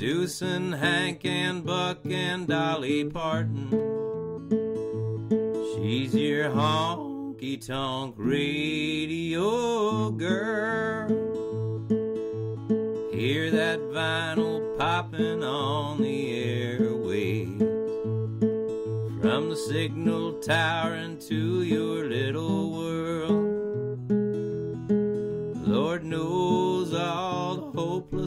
Introducing Hank and Buck and Dolly Parton. She's your honky tonk radio girl. Hear that vinyl popping on the airwaves from the signal tower into your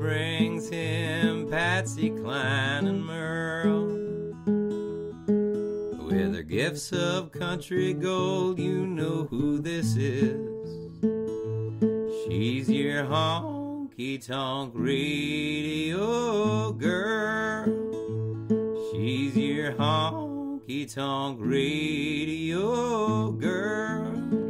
Brings him Patsy Cline and Merle. With her gifts of country gold, you know who this is. She's your honky tonk radio girl. She's your honky tonk radio girl.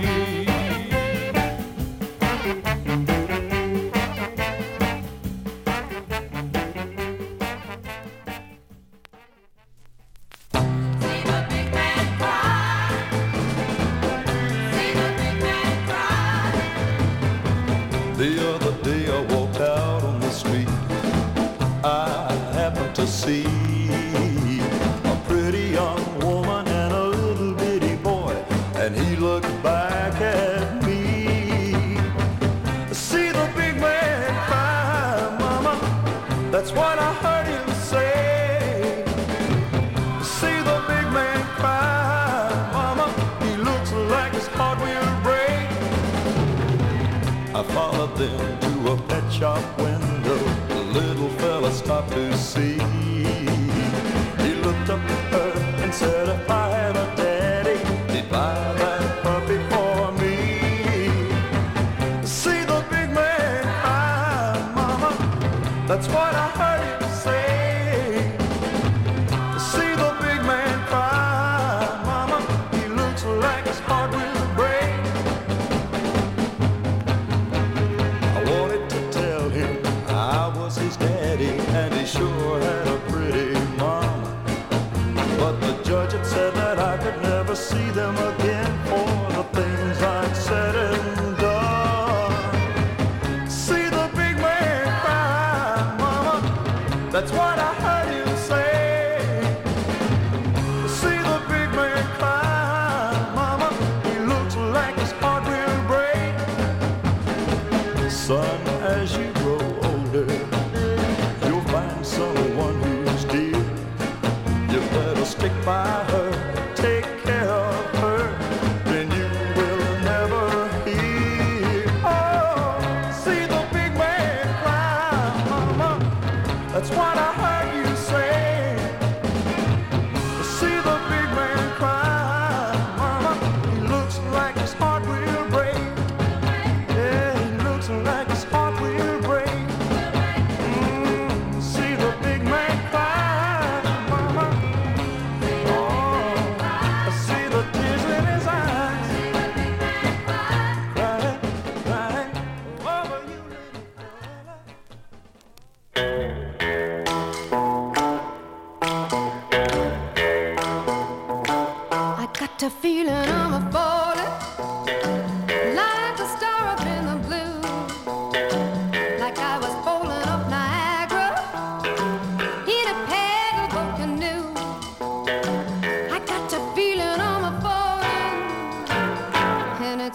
You. I followed them to a pet shop window. The little fella stopped to see.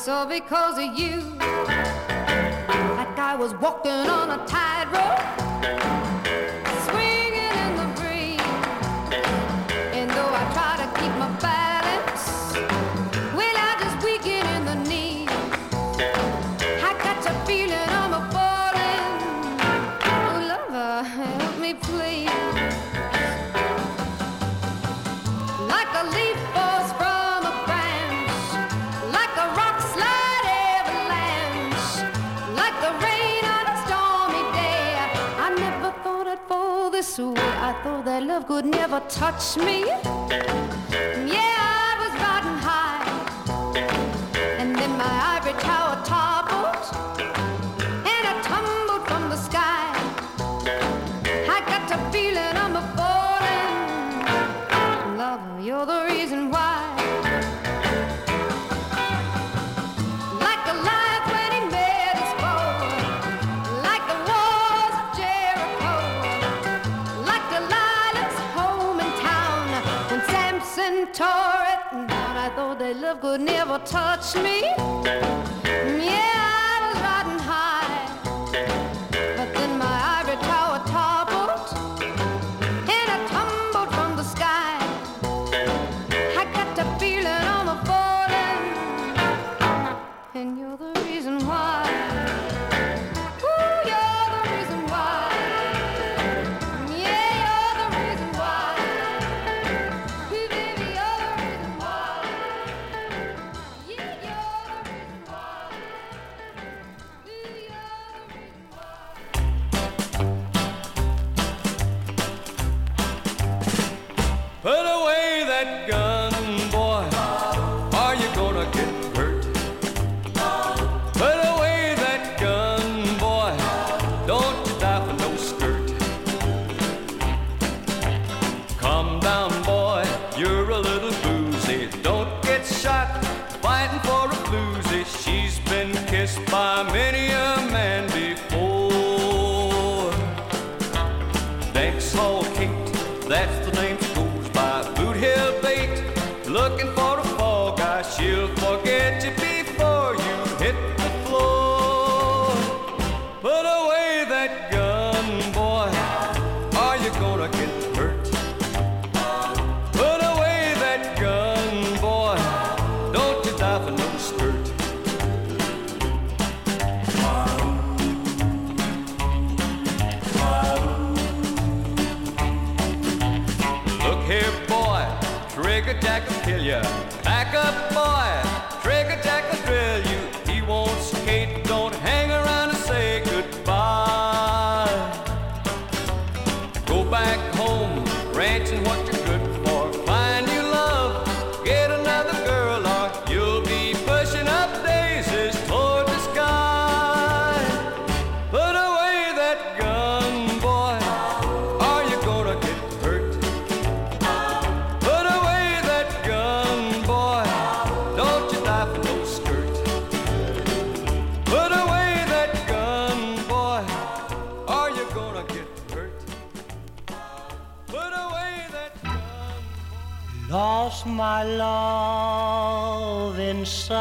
all because of you. Like I was walking on a tightrope. love could never touch me. Yeah. could never touch me. Yeah.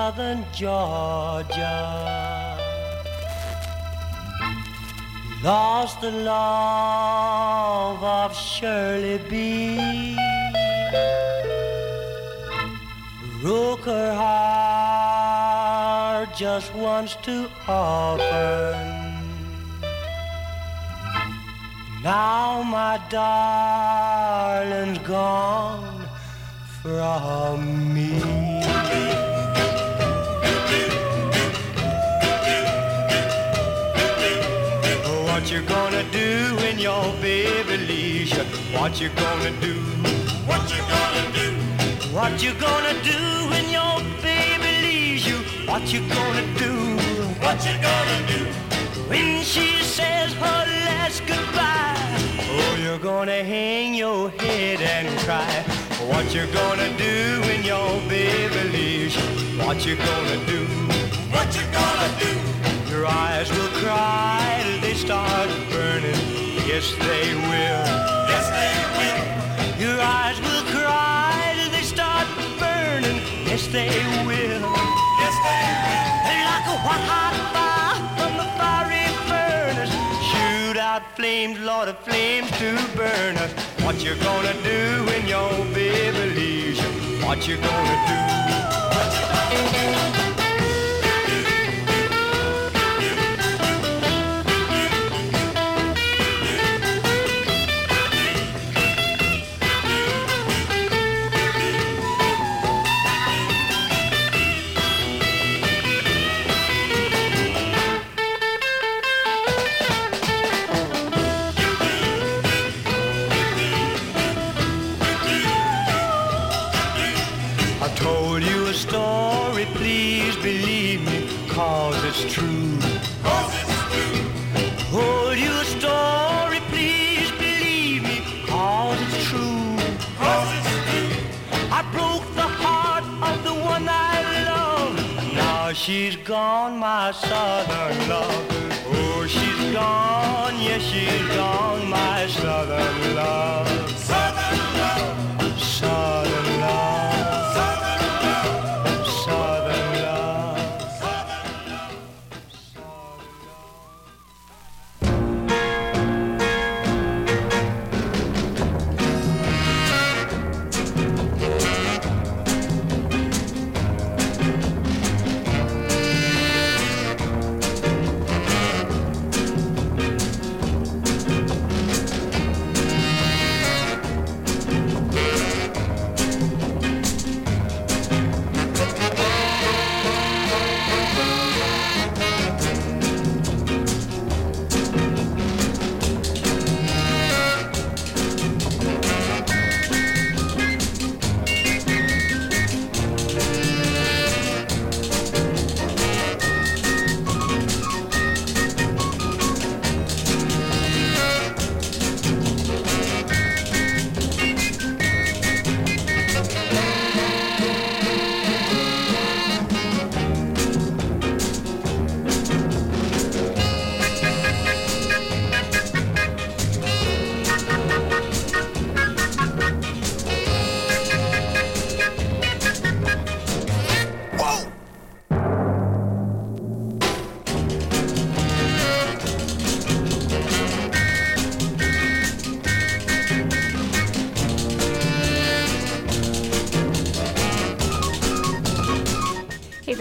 Southern Georgia. Lost the love of Shirley B. Broke her heart just once to often. Now my darling's gone from me. Gonna do when your baby leaves you? What you gonna do? What you gonna do? What you gonna do when your baby leaves you? What you gonna do? What you gonna do? When she says her last goodbye. Oh, you're gonna hang your head and cry. What you gonna do when your baby leaves you? What you gonna do? What you gonna do? Your eyes will cry till they start burning. Yes, they will. Yes, they will. Your eyes will cry till they start burning. Yes, they will. Yes, they will. Like a white hot fire from the fiery furnace. Shoot out flames, Lord of flames to burn us. What you gonna do when your baby leaves you? What you gonna do? What you gonna do? She's gone, my southern love. Oh, she's gone, yes, she's gone, my southern love. Southern love. Southern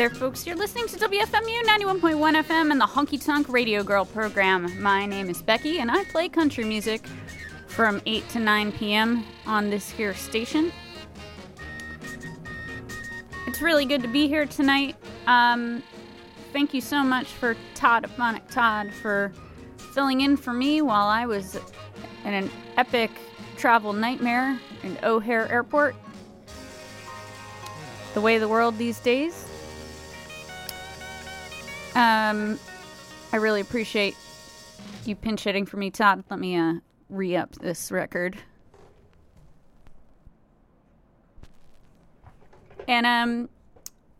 there, folks. You're listening to WFMU 91.1 FM and the Honky Tonk Radio Girl program. My name is Becky, and I play country music from 8 to 9 p.m. on this here station. It's really good to be here tonight. Um, thank you so much for Todd Phonic Todd for filling in for me while I was in an epic travel nightmare in O'Hare Airport. The way the world these days. Um, I really appreciate you pinch hitting for me, Todd. Let me uh, re up this record. And um,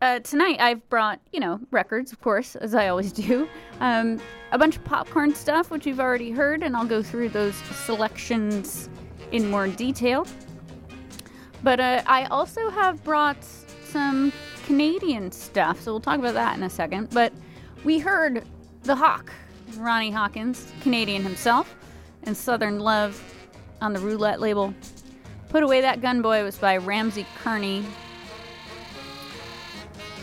uh, tonight I've brought, you know, records, of course, as I always do. Um, a bunch of popcorn stuff, which you've already heard, and I'll go through those selections in more detail. But uh, I also have brought some Canadian stuff, so we'll talk about that in a second. But we heard the Hawk, Ronnie Hawkins, Canadian himself, and Southern Love on the Roulette label. Put Away That Gun Boy was by Ramsey Kearney.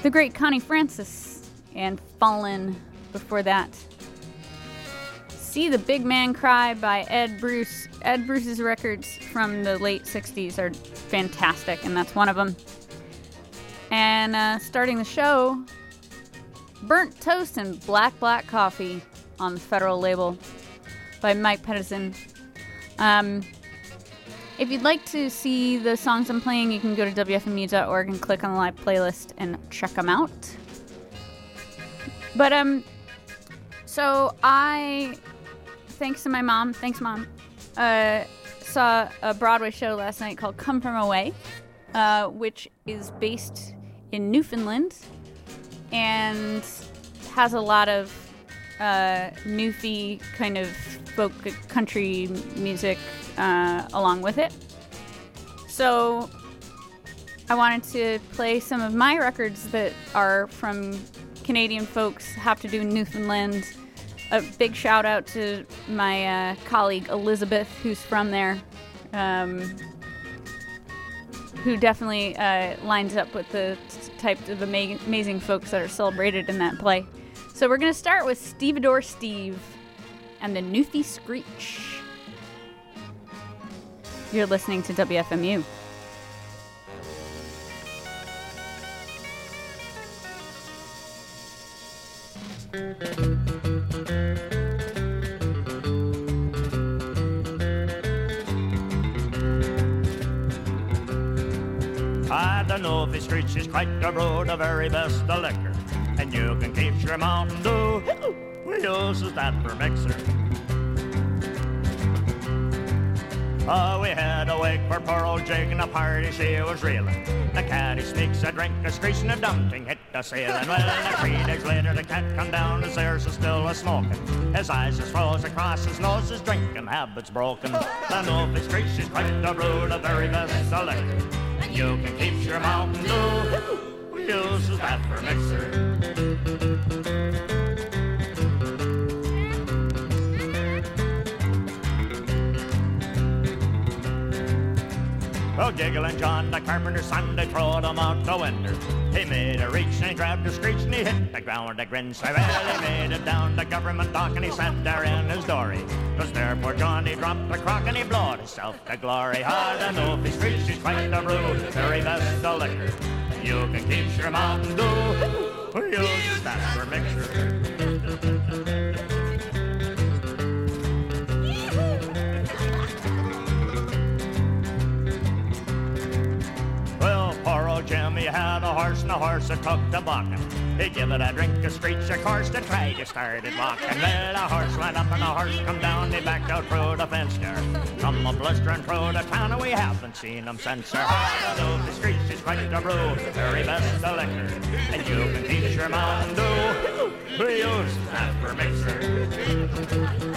The great Connie Francis and Fallen before that. See the Big Man Cry by Ed Bruce. Ed Bruce's records from the late 60s are fantastic, and that's one of them. And uh, starting the show, Burnt Toast and Black Black Coffee on the Federal label by Mike Pedersen. Um, if you'd like to see the songs I'm playing, you can go to WFMU.org and click on the live playlist and check them out. But, um, so I, thanks to my mom, thanks mom, uh, saw a Broadway show last night called Come From Away, uh, which is based in Newfoundland and has a lot of uh, Newfie kind of folk country music uh, along with it. So I wanted to play some of my records that are from Canadian folks, have to do Newfoundland. A big shout out to my uh, colleague Elizabeth, who's from there, um, who definitely uh, lines up with the t- type of ama- amazing folks that are celebrated in that play. So we're going to start with Stevedore Steve and the Newfie Screech. You're listening to WFMU. I don't know if the screech is quite the road, the very best of liquor. And you can keep your Mountain Dew. We uses that for mixer. Oh, we had a wake for poor old Jake and a party she was reeling. The caddy sneaks a drink, a screech and a dumping hit the ceiling. Well, and three days later the cat come down, his ears are still a smoking. His eyes is froze across his nose, his drinking habits broken. Know if his screech is quite the brew, the very best of. You can keep your Mountain Dew. We uses that for mixer. Oh, giggling John, the carpenter's son, they throwed him out the window. He made a reach and he grabbed a screech and he hit the ground with a grin. So well, he made it down the government dock and he sat there in his dory. Cause there poor John, he dropped the crock and he blowed himself to glory. Hard to know if he screeched, he's quite the brew, very best of liquor. You can keep your Mountain Dew, use that for mixer. Jimmy had a horse, and the horse that took the bucking. He give it a drink, a screech, of course, to try to start it walking. Well, the horse went up and the horse come down, he backed out through the fence there. Come a blistering through the town, and we haven't seen him since. Sir, Hallelujah, the screech is quite the brew, the very best of liquor. And you can teach your Dew, we use that for mixer.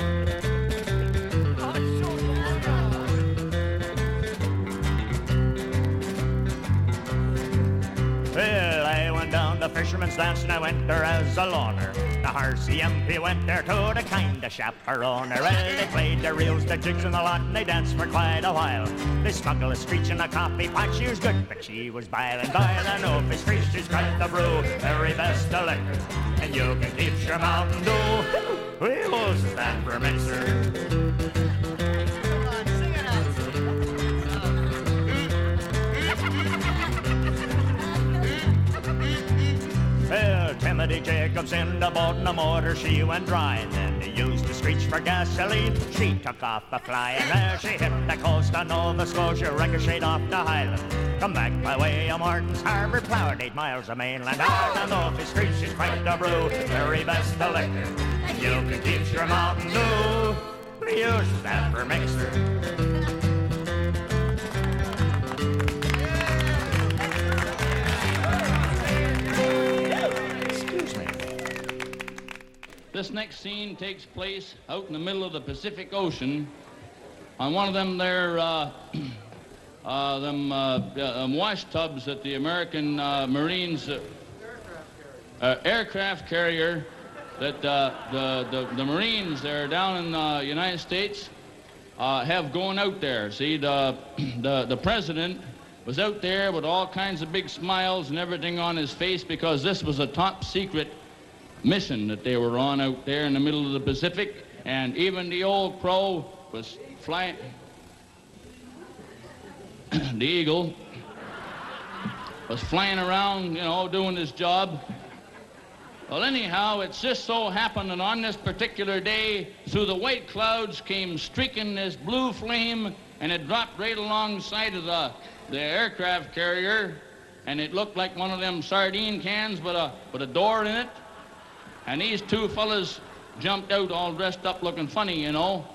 Well, I went down to Fisherman's Dance and I went there as a loner. The RCMP went there to the kind of chaperone. Well, they played the reels, the jigs, and the lot, and they danced for quite a while. They smuggled a screech in a coffee pot. She was good, but she was biling, biling. Oh, if it's screech, she's got the brew, very best of liquor. And you can keep your Mountain Dew. Wheels that for mixer. Well, Jacobs in the boat and the motor she went dry and then they used the screech for gasoline. She took off a fly and there she hit the coast of Nova Scotia, ricocheted off the Highland. Come back by way of Martin's Harbour, plowed eight miles of mainland. I don't know if his screech is quite the brew, very best of liquor. You can teach your Mountain Dew, use that for mixer. This next scene takes place out in the middle of the Pacific Ocean on one of them there, uh, uh, them, uh, uh, um, wash tubs that the American uh, Marines aircraft carrier that the, the, the Marines there down in the United States have going out there. See, the, the, the president was out there with all kinds of big smiles and everything on his face because this was a top secret mission that they were on out there in the middle of the Pacific. And even the old crow was flying. the eagle was flying around, you know, doing his job. Well, anyhow, it's just so happened that on this particular day, through the white clouds came streaking this blue flame, and it dropped right alongside of the, the aircraft carrier, and it looked like one of them sardine cans with a, with a door in it. And these two fellas jumped out all dressed up looking funny, you know.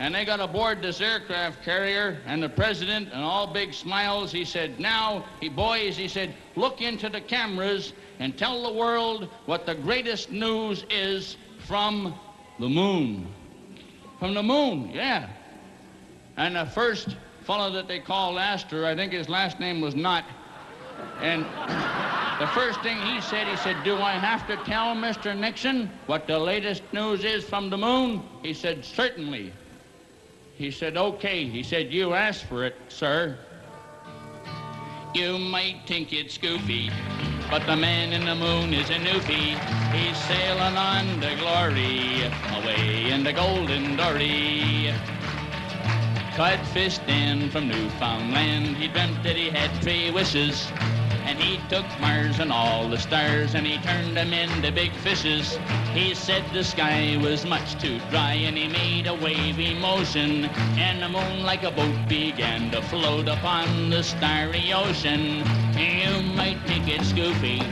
And they got aboard this aircraft carrier, and the president, and all big smiles, he said, Now, he boys, he said, look into the cameras and tell the world what the greatest news is from the moon. From the moon, yeah. And the first fellow that they called Astor, I think his last name was Not. And the first thing he said, he said, Do I have to tell Mr. Nixon what the latest news is from the moon? He said, Certainly. He said, Okay. He said, You asked for it, sir. You might think it's goofy, but the man in the moon is a newfie. He's sailing on to glory, away in the golden dory. Codfish Dan from Newfoundland, he dreamt that he had three wishes. And he took Mars and all the stars and he turned them into big fishes. He said the sky was much too dry and he made a wavy motion. And the moon like a boat began to float upon the starry ocean. You might think it's goofy,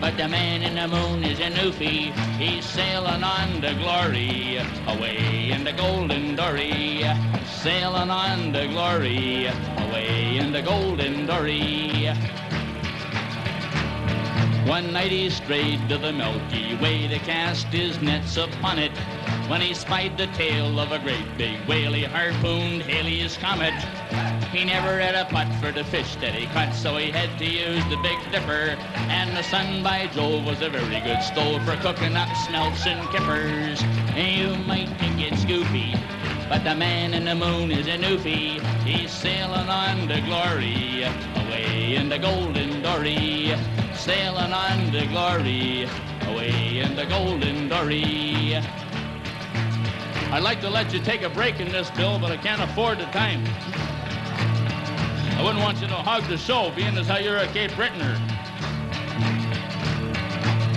but the man in the moon is a newfie. He's sailing on to glory, away in the golden dory. Sailing on to glory, away in the golden dory. One night he strayed to the Milky Way to cast his nets upon it. When he spied the tail of a great big whale, he harpooned Halley's Comet. He never had a putt for the fish that he caught, so he had to use the Big Dipper. And the sun, by Jove, was a very good stove for cooking up smelts and kippers. You might think it's goofy, but the man in the moon is a newfie. He's sailing on to glory, away in the golden dory. Sailing on to glory, away in the golden dory. I'd like to let you take a break in this, Bill, but I can't afford the time. I wouldn't want you to hog the show, being as how you're a Cape Bretoner.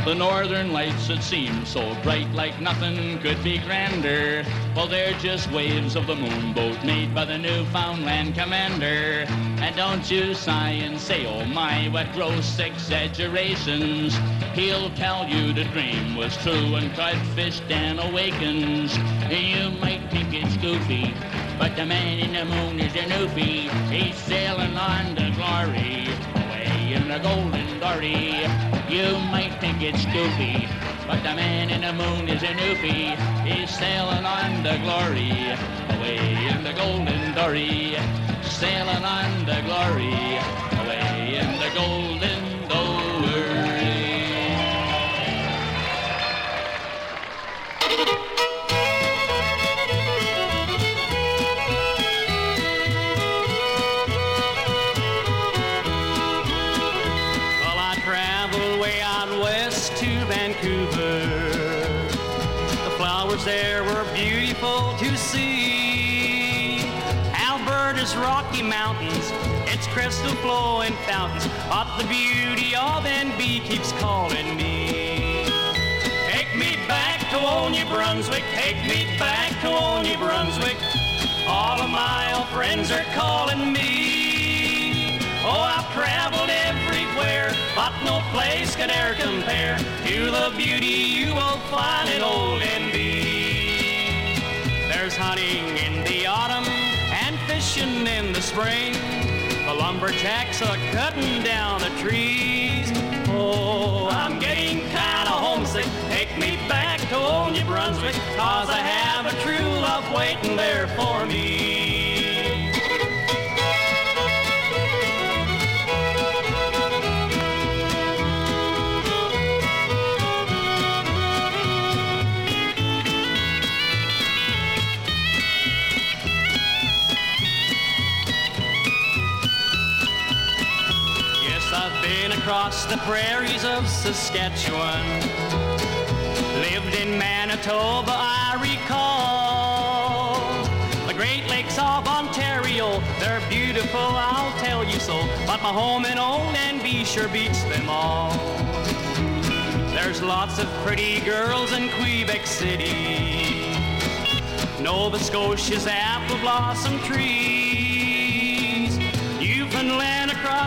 The northern lights that seem so bright like nothing could be grander. Well, they're just waves of the moonboat made by the Newfoundland commander. And don't you sigh and say, oh my, what gross exaggerations. He'll tell you the dream was true and Codfish Dan awakens. You might think it's goofy, but the man in the moon is a newfie. He's sailing on to glory, in the golden dory. You might think it's goofy, but the man in the moon is a newfie. He's sailing on the glory, away in the golden dory. Sailing on the glory, away in the golden crystal flowing fountains, but the beauty of NB keeps calling me. Take me back to old New Brunswick, take me back to old New Brunswick. All of my old friends are calling me. Oh, I've traveled everywhere, but no place can ever compare to the beauty you will find in old NB. There's hunting in the autumn and fishing in the spring. The lumberjacks are cutting down the trees. Oh, I'm getting kinda homesick. Take me back to old New Brunswick, cause I have a true love waiting there for me. Across the prairies of Saskatchewan. Lived in Manitoba, I recall. The Great Lakes of Ontario, they're beautiful, I'll tell you so. But my home in old NB sure beats them all. There's lots of pretty girls in Quebec City. Nova Scotia's apple blossom trees.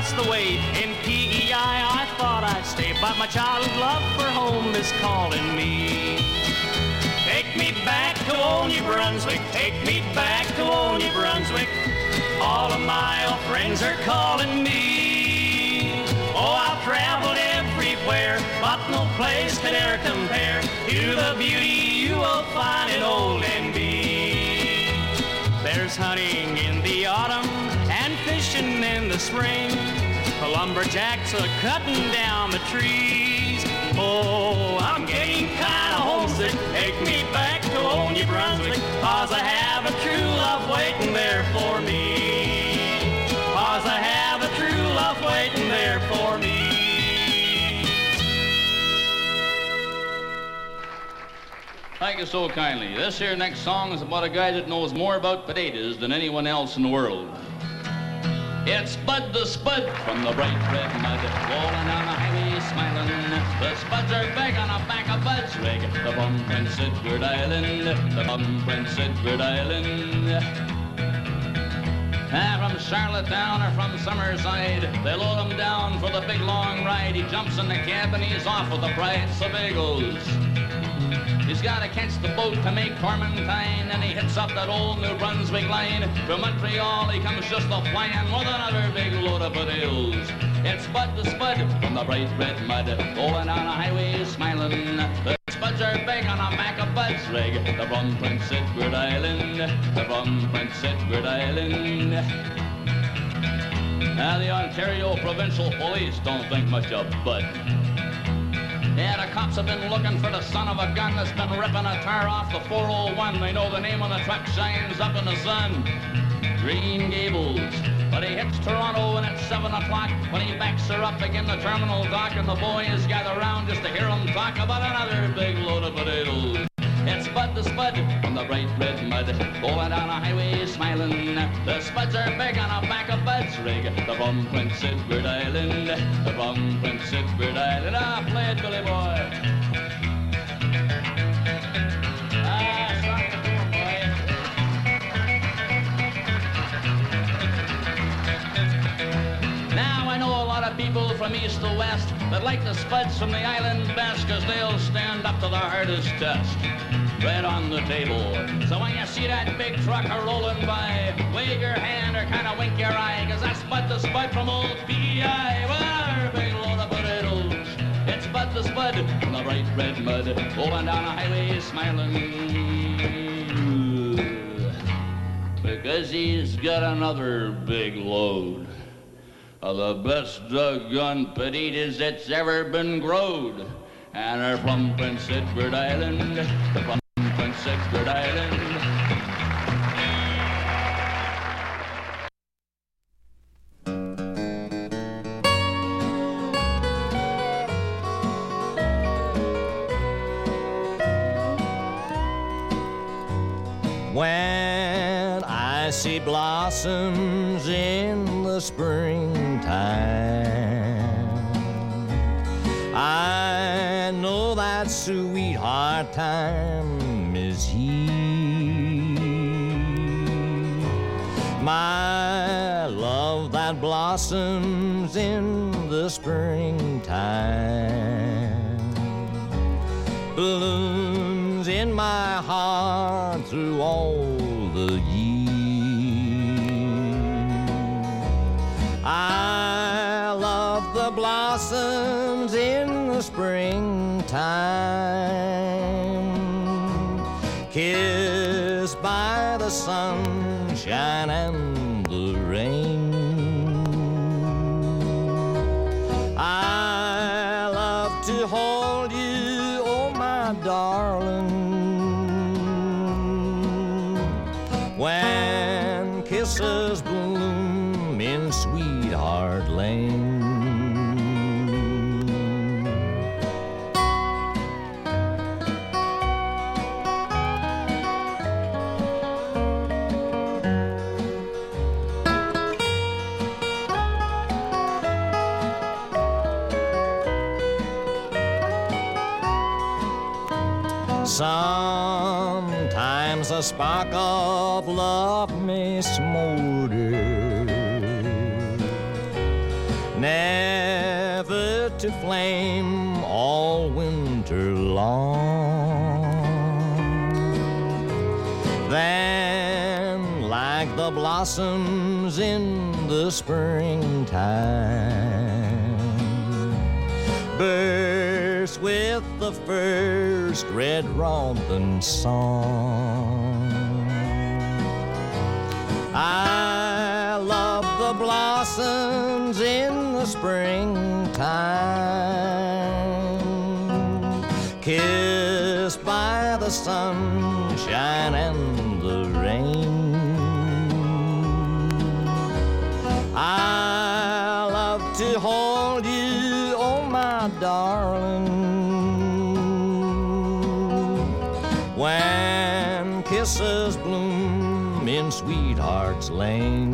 Across the way. In PEI, I thought I'd stay, but my child love for home is calling me. Take me back to old New Brunswick. Take me back to old New Brunswick. All of my old friends are calling me. Oh, I've traveled everywhere, but no place can ever compare to the beauty you will find in old NB. There's hunting in the autumn fishing in the spring. The lumberjacks are cutting down the trees. Oh, I'm getting kinda homesick. Take me back to old New Brunswick, cause I have a true love waiting there for me. Cause I have a true love waiting there for me. Thank you so kindly. This here next song is about a guy that knows more about potatoes than anyone else in the world. It's Bud the Spud from the bright red mud, rolling down the highway smiling. The spuds are big on the back of Bud's rig, the bum Prince Edward Island, the bum Prince Edward Island. Ah, from Charlottetown or from Summerside, they load him down for the big long ride. He jumps in the cab and he's off with the price of bagels. He's got to catch the boat to make Tormentine, and he hits up that old New Brunswick line. From Montreal, he comes just a flying with another big load of potatoes. It's Bud the Spud from the bright red mud, rolling down a highway smiling. The spuds are big on the back of Bud's rig. They're from Prince Edward Island. They're from Prince Edward Island. Now, the Ontario Provincial Police don't think much of Bud. Yeah, the cops have been looking for the son of a gun that's been ripping a tire off the 401. They know the name on the truck shines up in the sun. Green Gables. But he hits Toronto and it's 7 o'clock when he backs her up again the terminal dock and the boys gather round just to hear him talk about another big load of potatoes. It's Bud the Spud from the bright red mud, going down a highway smiling. The spuds are big on the back of Bud's rig. The from Prince Edward Island, the from Prince Edward Island. Ah, play it, Billy boy. Ah, start the boy. Now I know a lot of people from east to west that like the spuds from the island best because they'll stand up to the hardest test. Right on the table. So when you see that big trucker rolling by, wave your hand or kind of wink your eye because that's Bud the Spud from old PEI. Well, big load of potatoes. It's Bud the Spud from the bright red mud, rolling down a highway smiling. Because he's got another big load of the best doggone potatoes that's ever been growed. And they're from Prince Edward Island, when I see blossoms in the springtime, I know that sweetheart time blossoms in the springtime. Blooms in my heart through all the years. I love the blossoms in the springtime. Kissed by the sunshine and the rain. a spark of love may smolder, never to flame all winter long. Then, like the blossoms in the springtime, burst with the first red robin song. I love the blossoms in the springtime, kissed by the sunshine and the rain. I love to hold you, oh my darling, when kisses bloom in sweet Lane.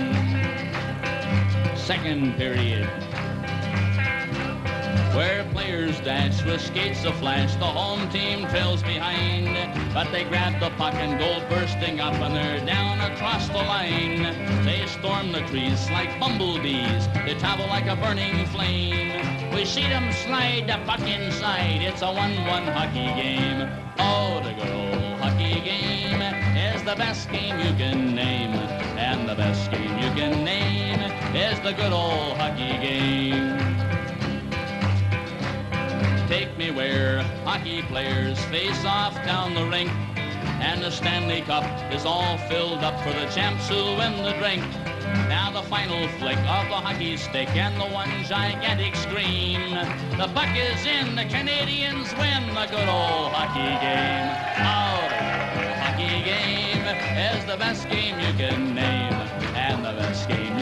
Second period. Where players dash with skates aflash, the home team trails behind. But they grab the puck and go bursting up, and they're down across the line. They storm the crease like bumblebees, they travel like a burning flame. We see them slide the puck inside, it's a 1 1 hockey game. Oh, the old hockey game is the best game you can name. The best game you can name is the good old hockey game. Take me where hockey players face off down the rink. And the Stanley Cup is all filled up for the champs who win the drink. Now the final flick of the hockey stick and the one gigantic scream. The puck is in, the Canadians win the good old hockey game. Oh, hockey game is the best game you can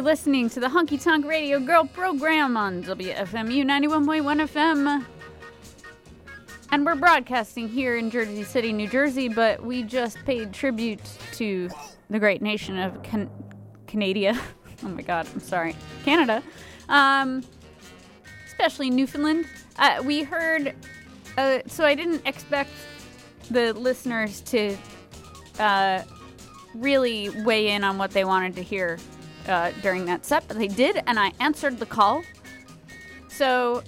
You're listening to the Honky Tonk Radio Girl program on WFMU 91.1 FM. And we're broadcasting here in Jersey City, New Jersey, but we just paid tribute to the great nation of Can- Canada. oh my god, I'm sorry. Canada. Um, especially Newfoundland. Uh, we heard, uh, so I didn't expect the listeners to uh, really weigh in on what they wanted to hear uh, during that set, but they did, and I answered the call. So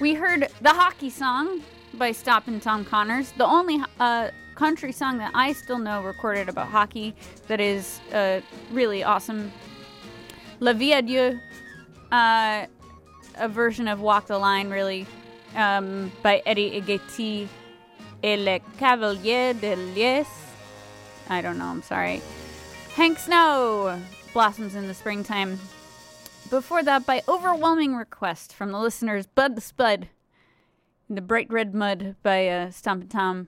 we heard the hockey song by Stompin' Tom Connors, the only uh, country song that I still know recorded about hockey that is uh, really awesome. La Vie à Dieu, uh, a version of Walk the Line, really, um, by Eddie Egeti et le Cavalier de Lies. I don't know, I'm sorry. Hank Snow, Blossoms in the Springtime. Before that, by overwhelming request from the listeners, Bud the Spud, The Bright Red Mud by uh, Stompin' Tom,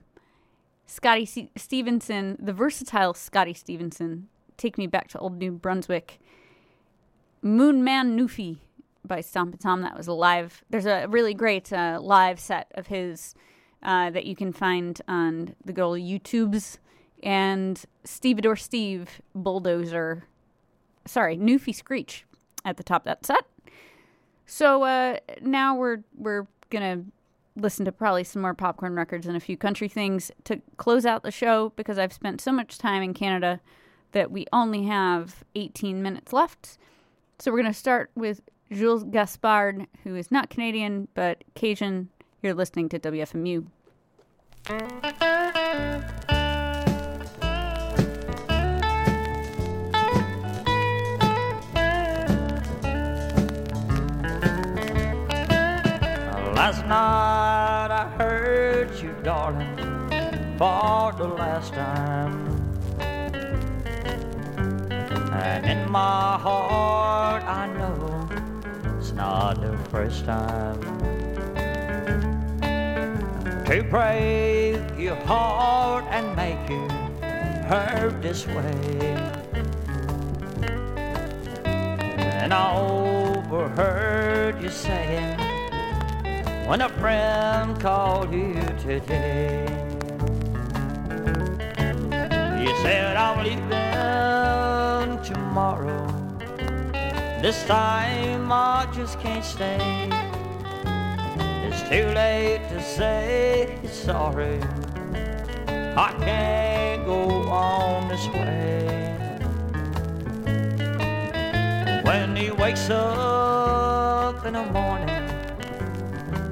Scotty C- Stevenson, the versatile Scotty Stevenson, Take Me Back to Old New Brunswick, Moon Man Newfie by Stompin' Tom. That was live. There's a really great uh, live set of his uh, that you can find on the old YouTubes. And Stevedore Steve Bulldozer, sorry, Newfie Screech at the top of that set. So uh, now we're we're gonna listen to probably some more popcorn records and a few country things to close out the show because I've spent so much time in Canada that we only have 18 minutes left. So we're gonna start with Jules Gaspard, who is not Canadian but Cajun. You're listening to WFMU. Last night I heard you, darling, for the last time. And in my heart, I know it's not the first time to break your heart and make you hurt this way. And I overheard you saying when a friend called you today. You said I'm leaving tomorrow. This time I just can't stay. It's too late to say sorry. I can't go on this way. When he wakes up in the morning,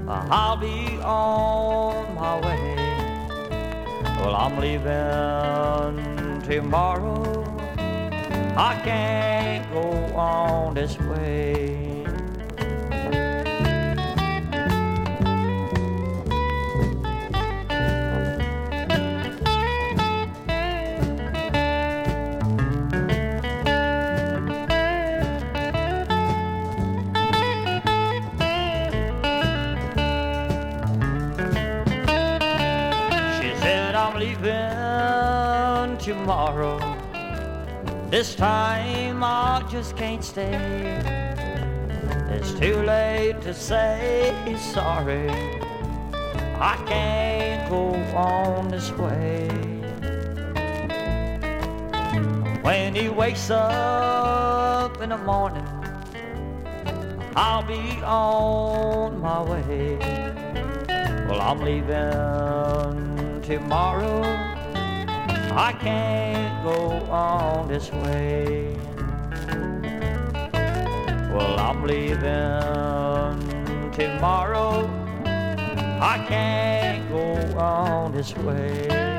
I'll be on my way. Well, I'm leaving tomorrow. I can't go on this way. Tomorrow. This time I just can't stay. It's too late to say sorry. I can't go on this way. When he wakes up in the morning, I'll be on my way. Well, I'm leaving tomorrow. I can't go on this way. Well, I'm leaving tomorrow. I can't go on this way.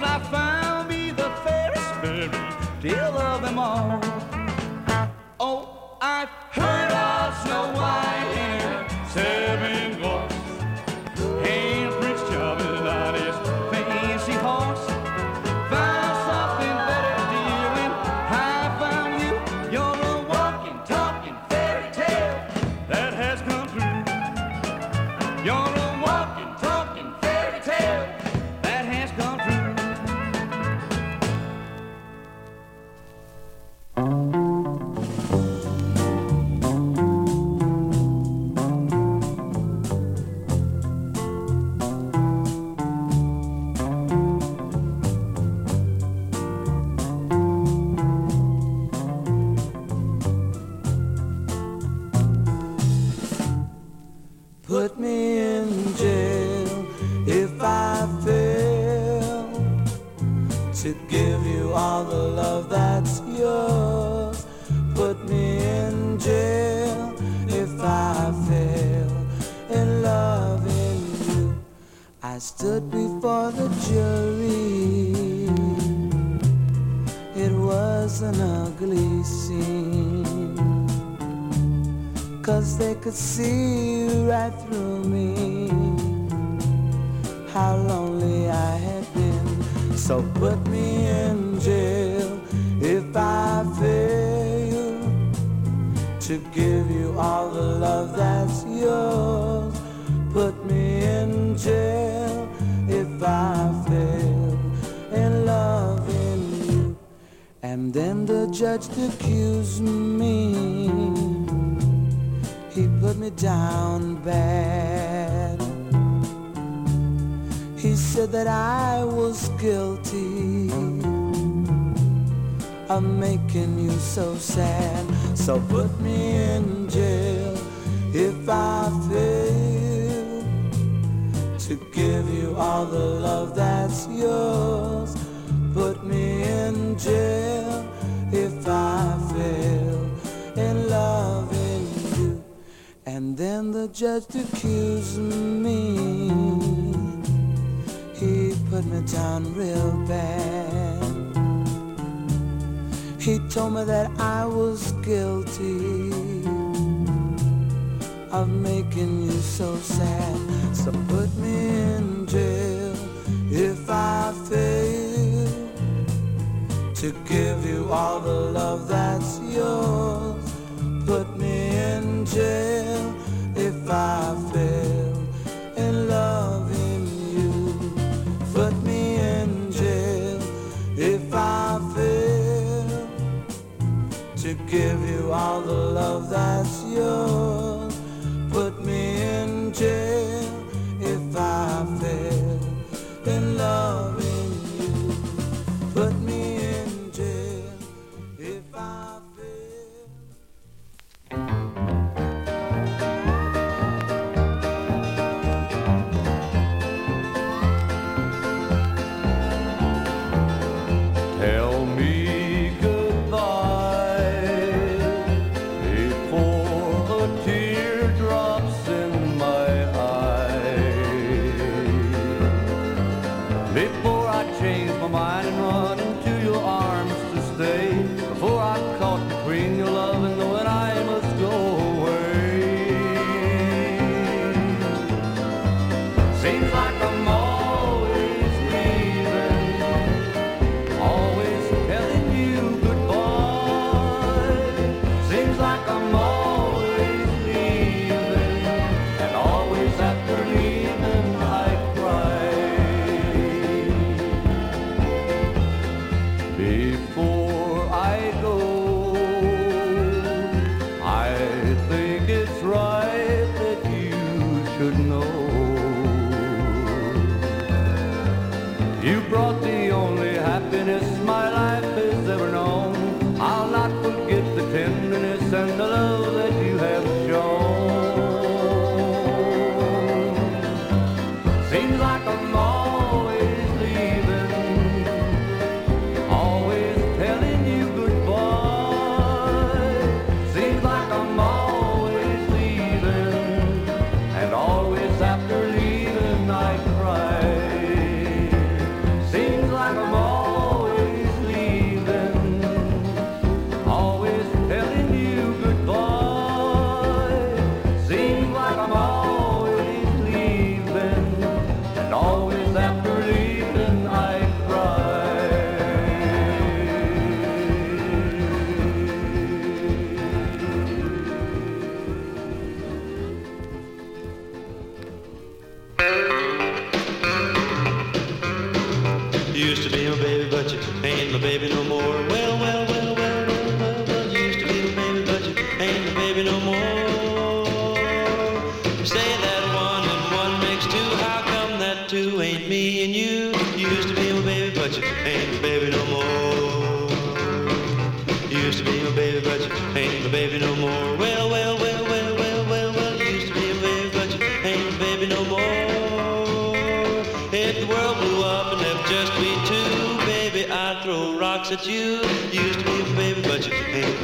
But I judged, accused me. He put me down bad. He said that I was guilty of making you so sad. So put me in jail if I fail to give you all the love that's yours. Put me in jail if I fell in love you. And then the judge accused me. He put me down real bad. He told me that I was guilty of making you so sad. So put me in jail if I fail to give you all the love that's yours. Put me in jail if I fail in loving you. Put me in jail if I fail to give you all the love that's yours.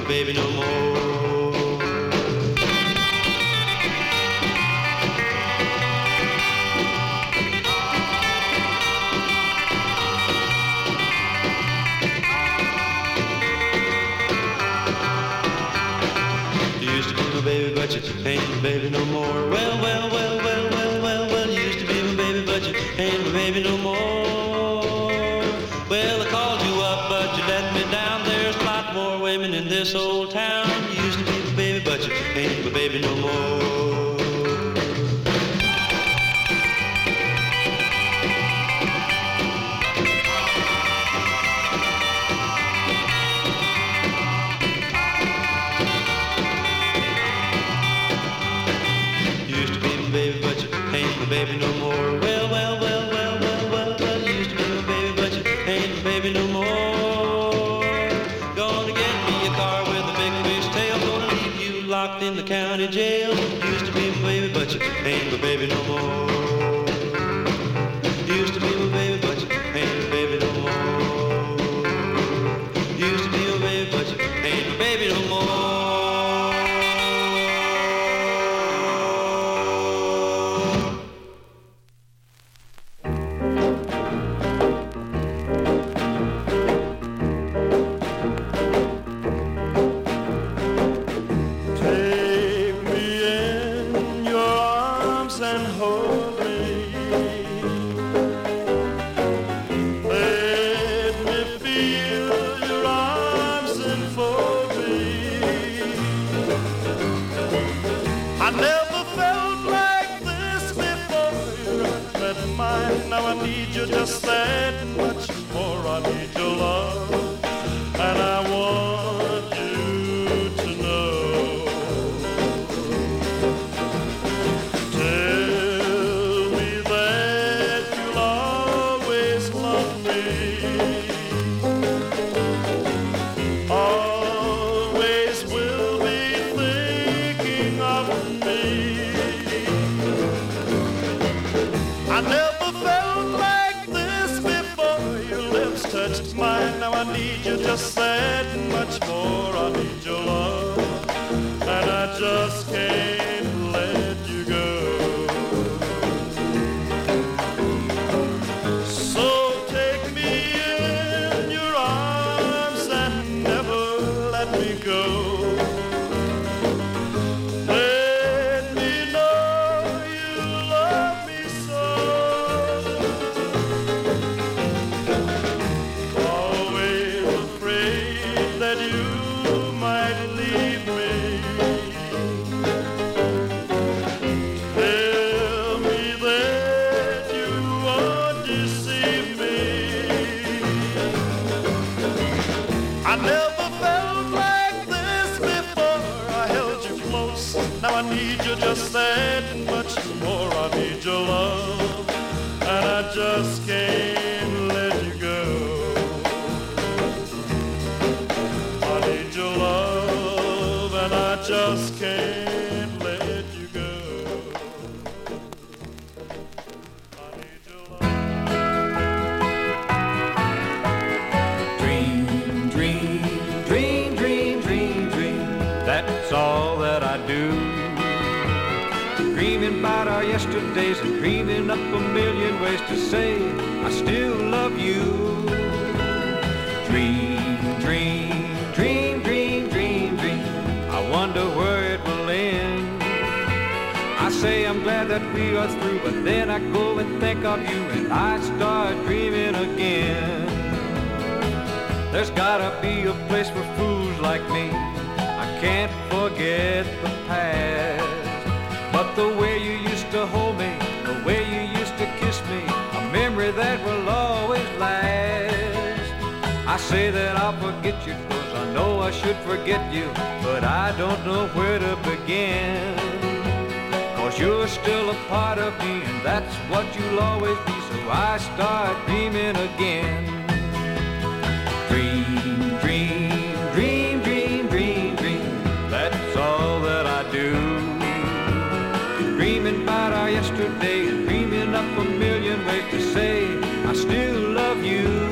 baby no more. You used to be my baby, but you ain't my baby no more. Well, well, well. the baby no more. say that I'll forget you, cause I know I should forget you, but I don't know where to begin. Cause you're still a part of me, and that's what you'll always be, so I start dreaming again. Dream, dream, dream, dream, dream, dream, that's all that I do. Dreaming about our yesterday, and dreaming up a million ways to say, I still love you.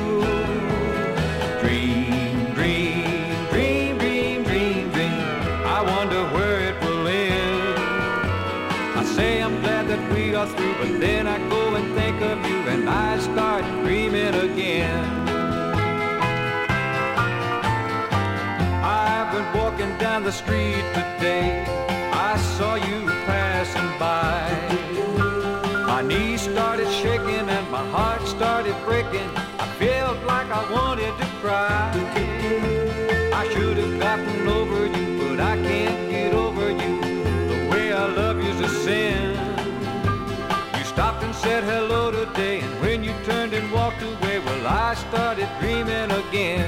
Then I go and think of you and I start dreaming again. I've been walking down the street today. I saw you passing by. My knees started shaking and my heart started breaking. I felt like I wanted to cry. I should have gotten over you, but I can't said hello today, and when you turned and walked away, well, I started dreaming again.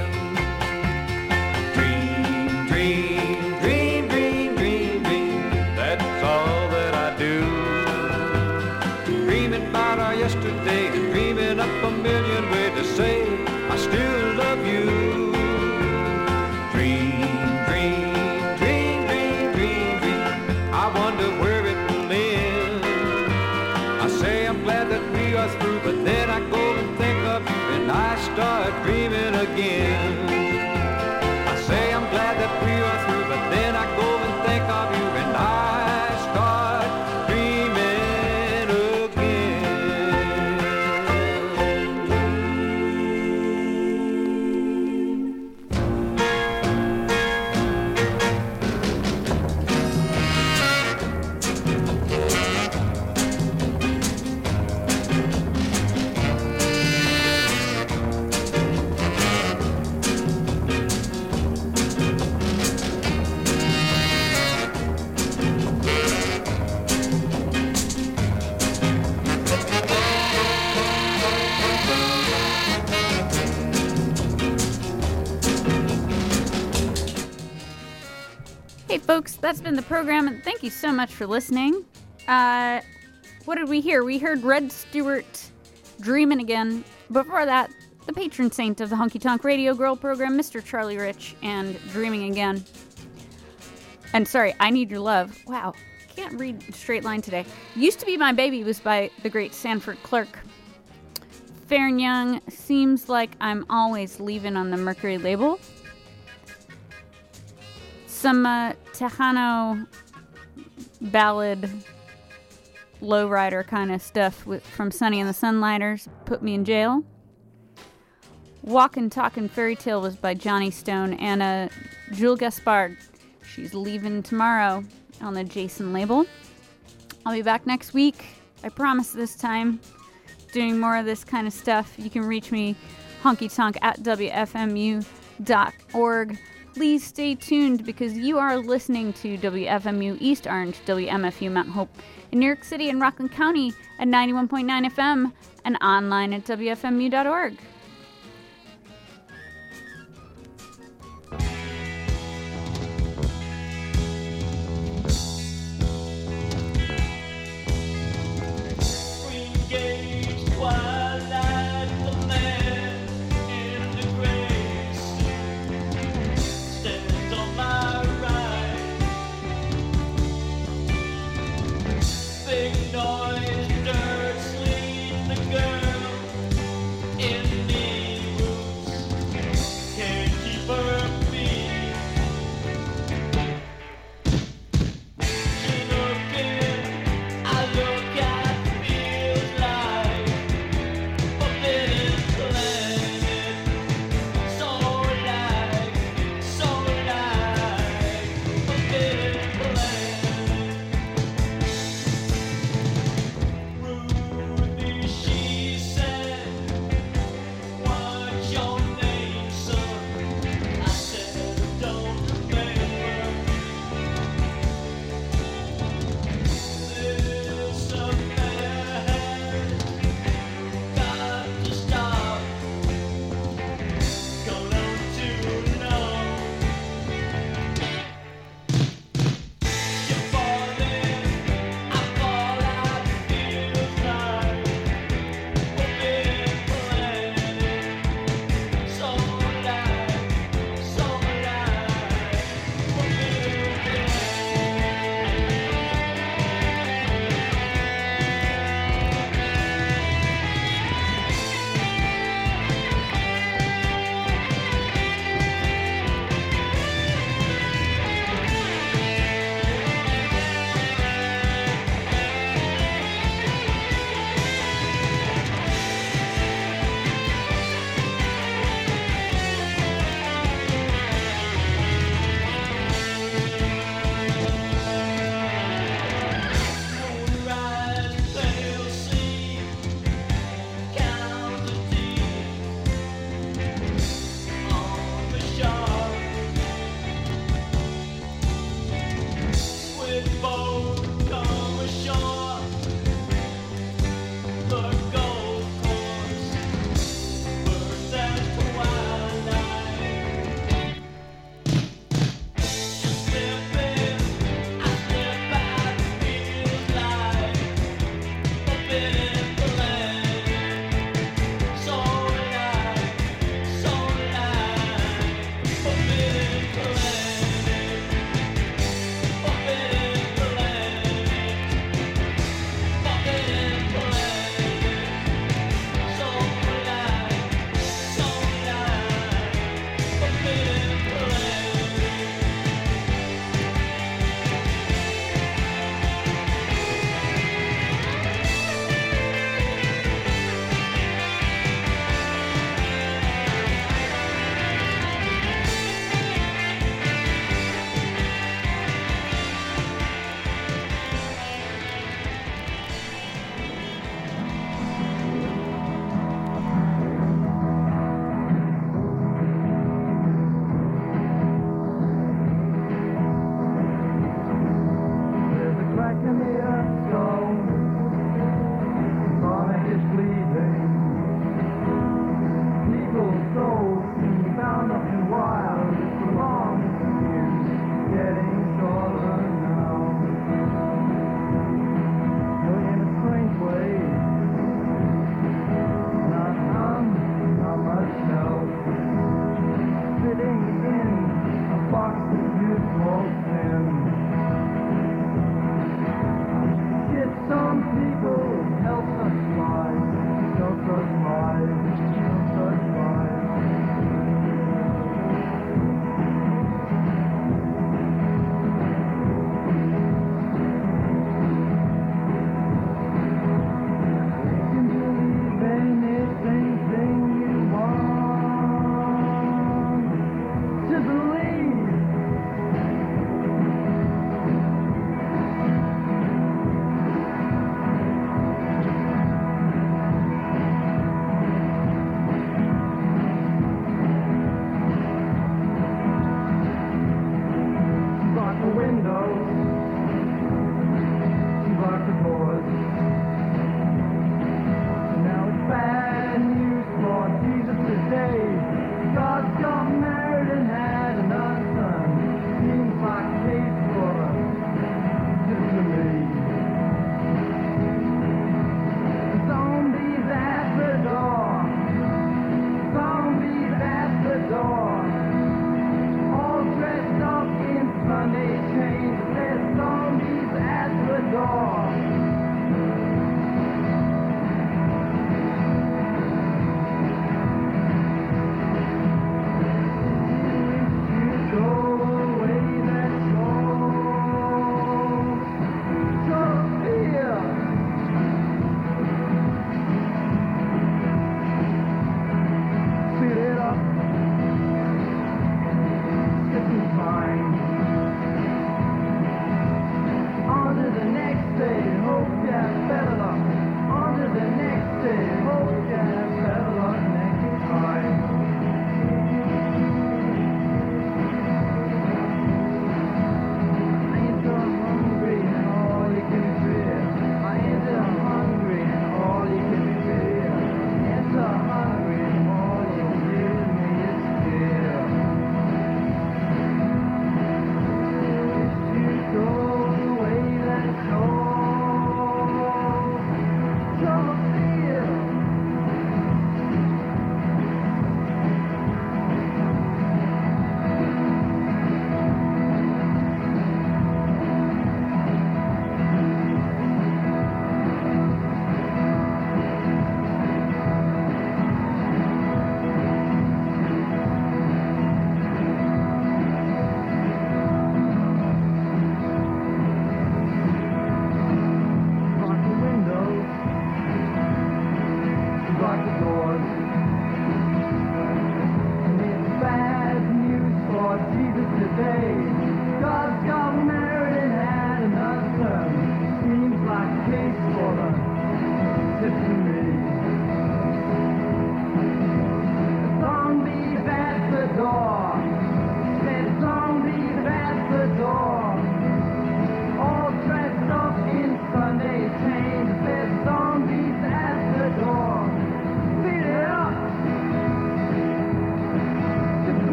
That's been the program, and thank you so much for listening. Uh, what did we hear? We heard Red Stewart dreaming again. Before that, the patron saint of the Honky Tonk Radio Girl program, Mr. Charlie Rich, and Dreaming Again. And sorry, I Need Your Love. Wow, can't read straight line today. Used to Be My Baby was by the great Sanford Clark. Faron Young seems like I'm always leaving on the Mercury label. Some uh, Tejano ballad, lowrider kind of stuff with, from Sunny and the Sunliners put me in jail. Walkin' Talkin' Fairy Tale was by Johnny Stone and uh, Jules Gaspard. She's leaving tomorrow on the Jason label. I'll be back next week. I promise this time. Doing more of this kind of stuff. You can reach me honky tonk at WFMU.org please stay tuned because you are listening to WFMU East Orange, WMFU Mount Hope in New York City and Rockland County at 91.9 FM and online at WFMU.org. Why? joy.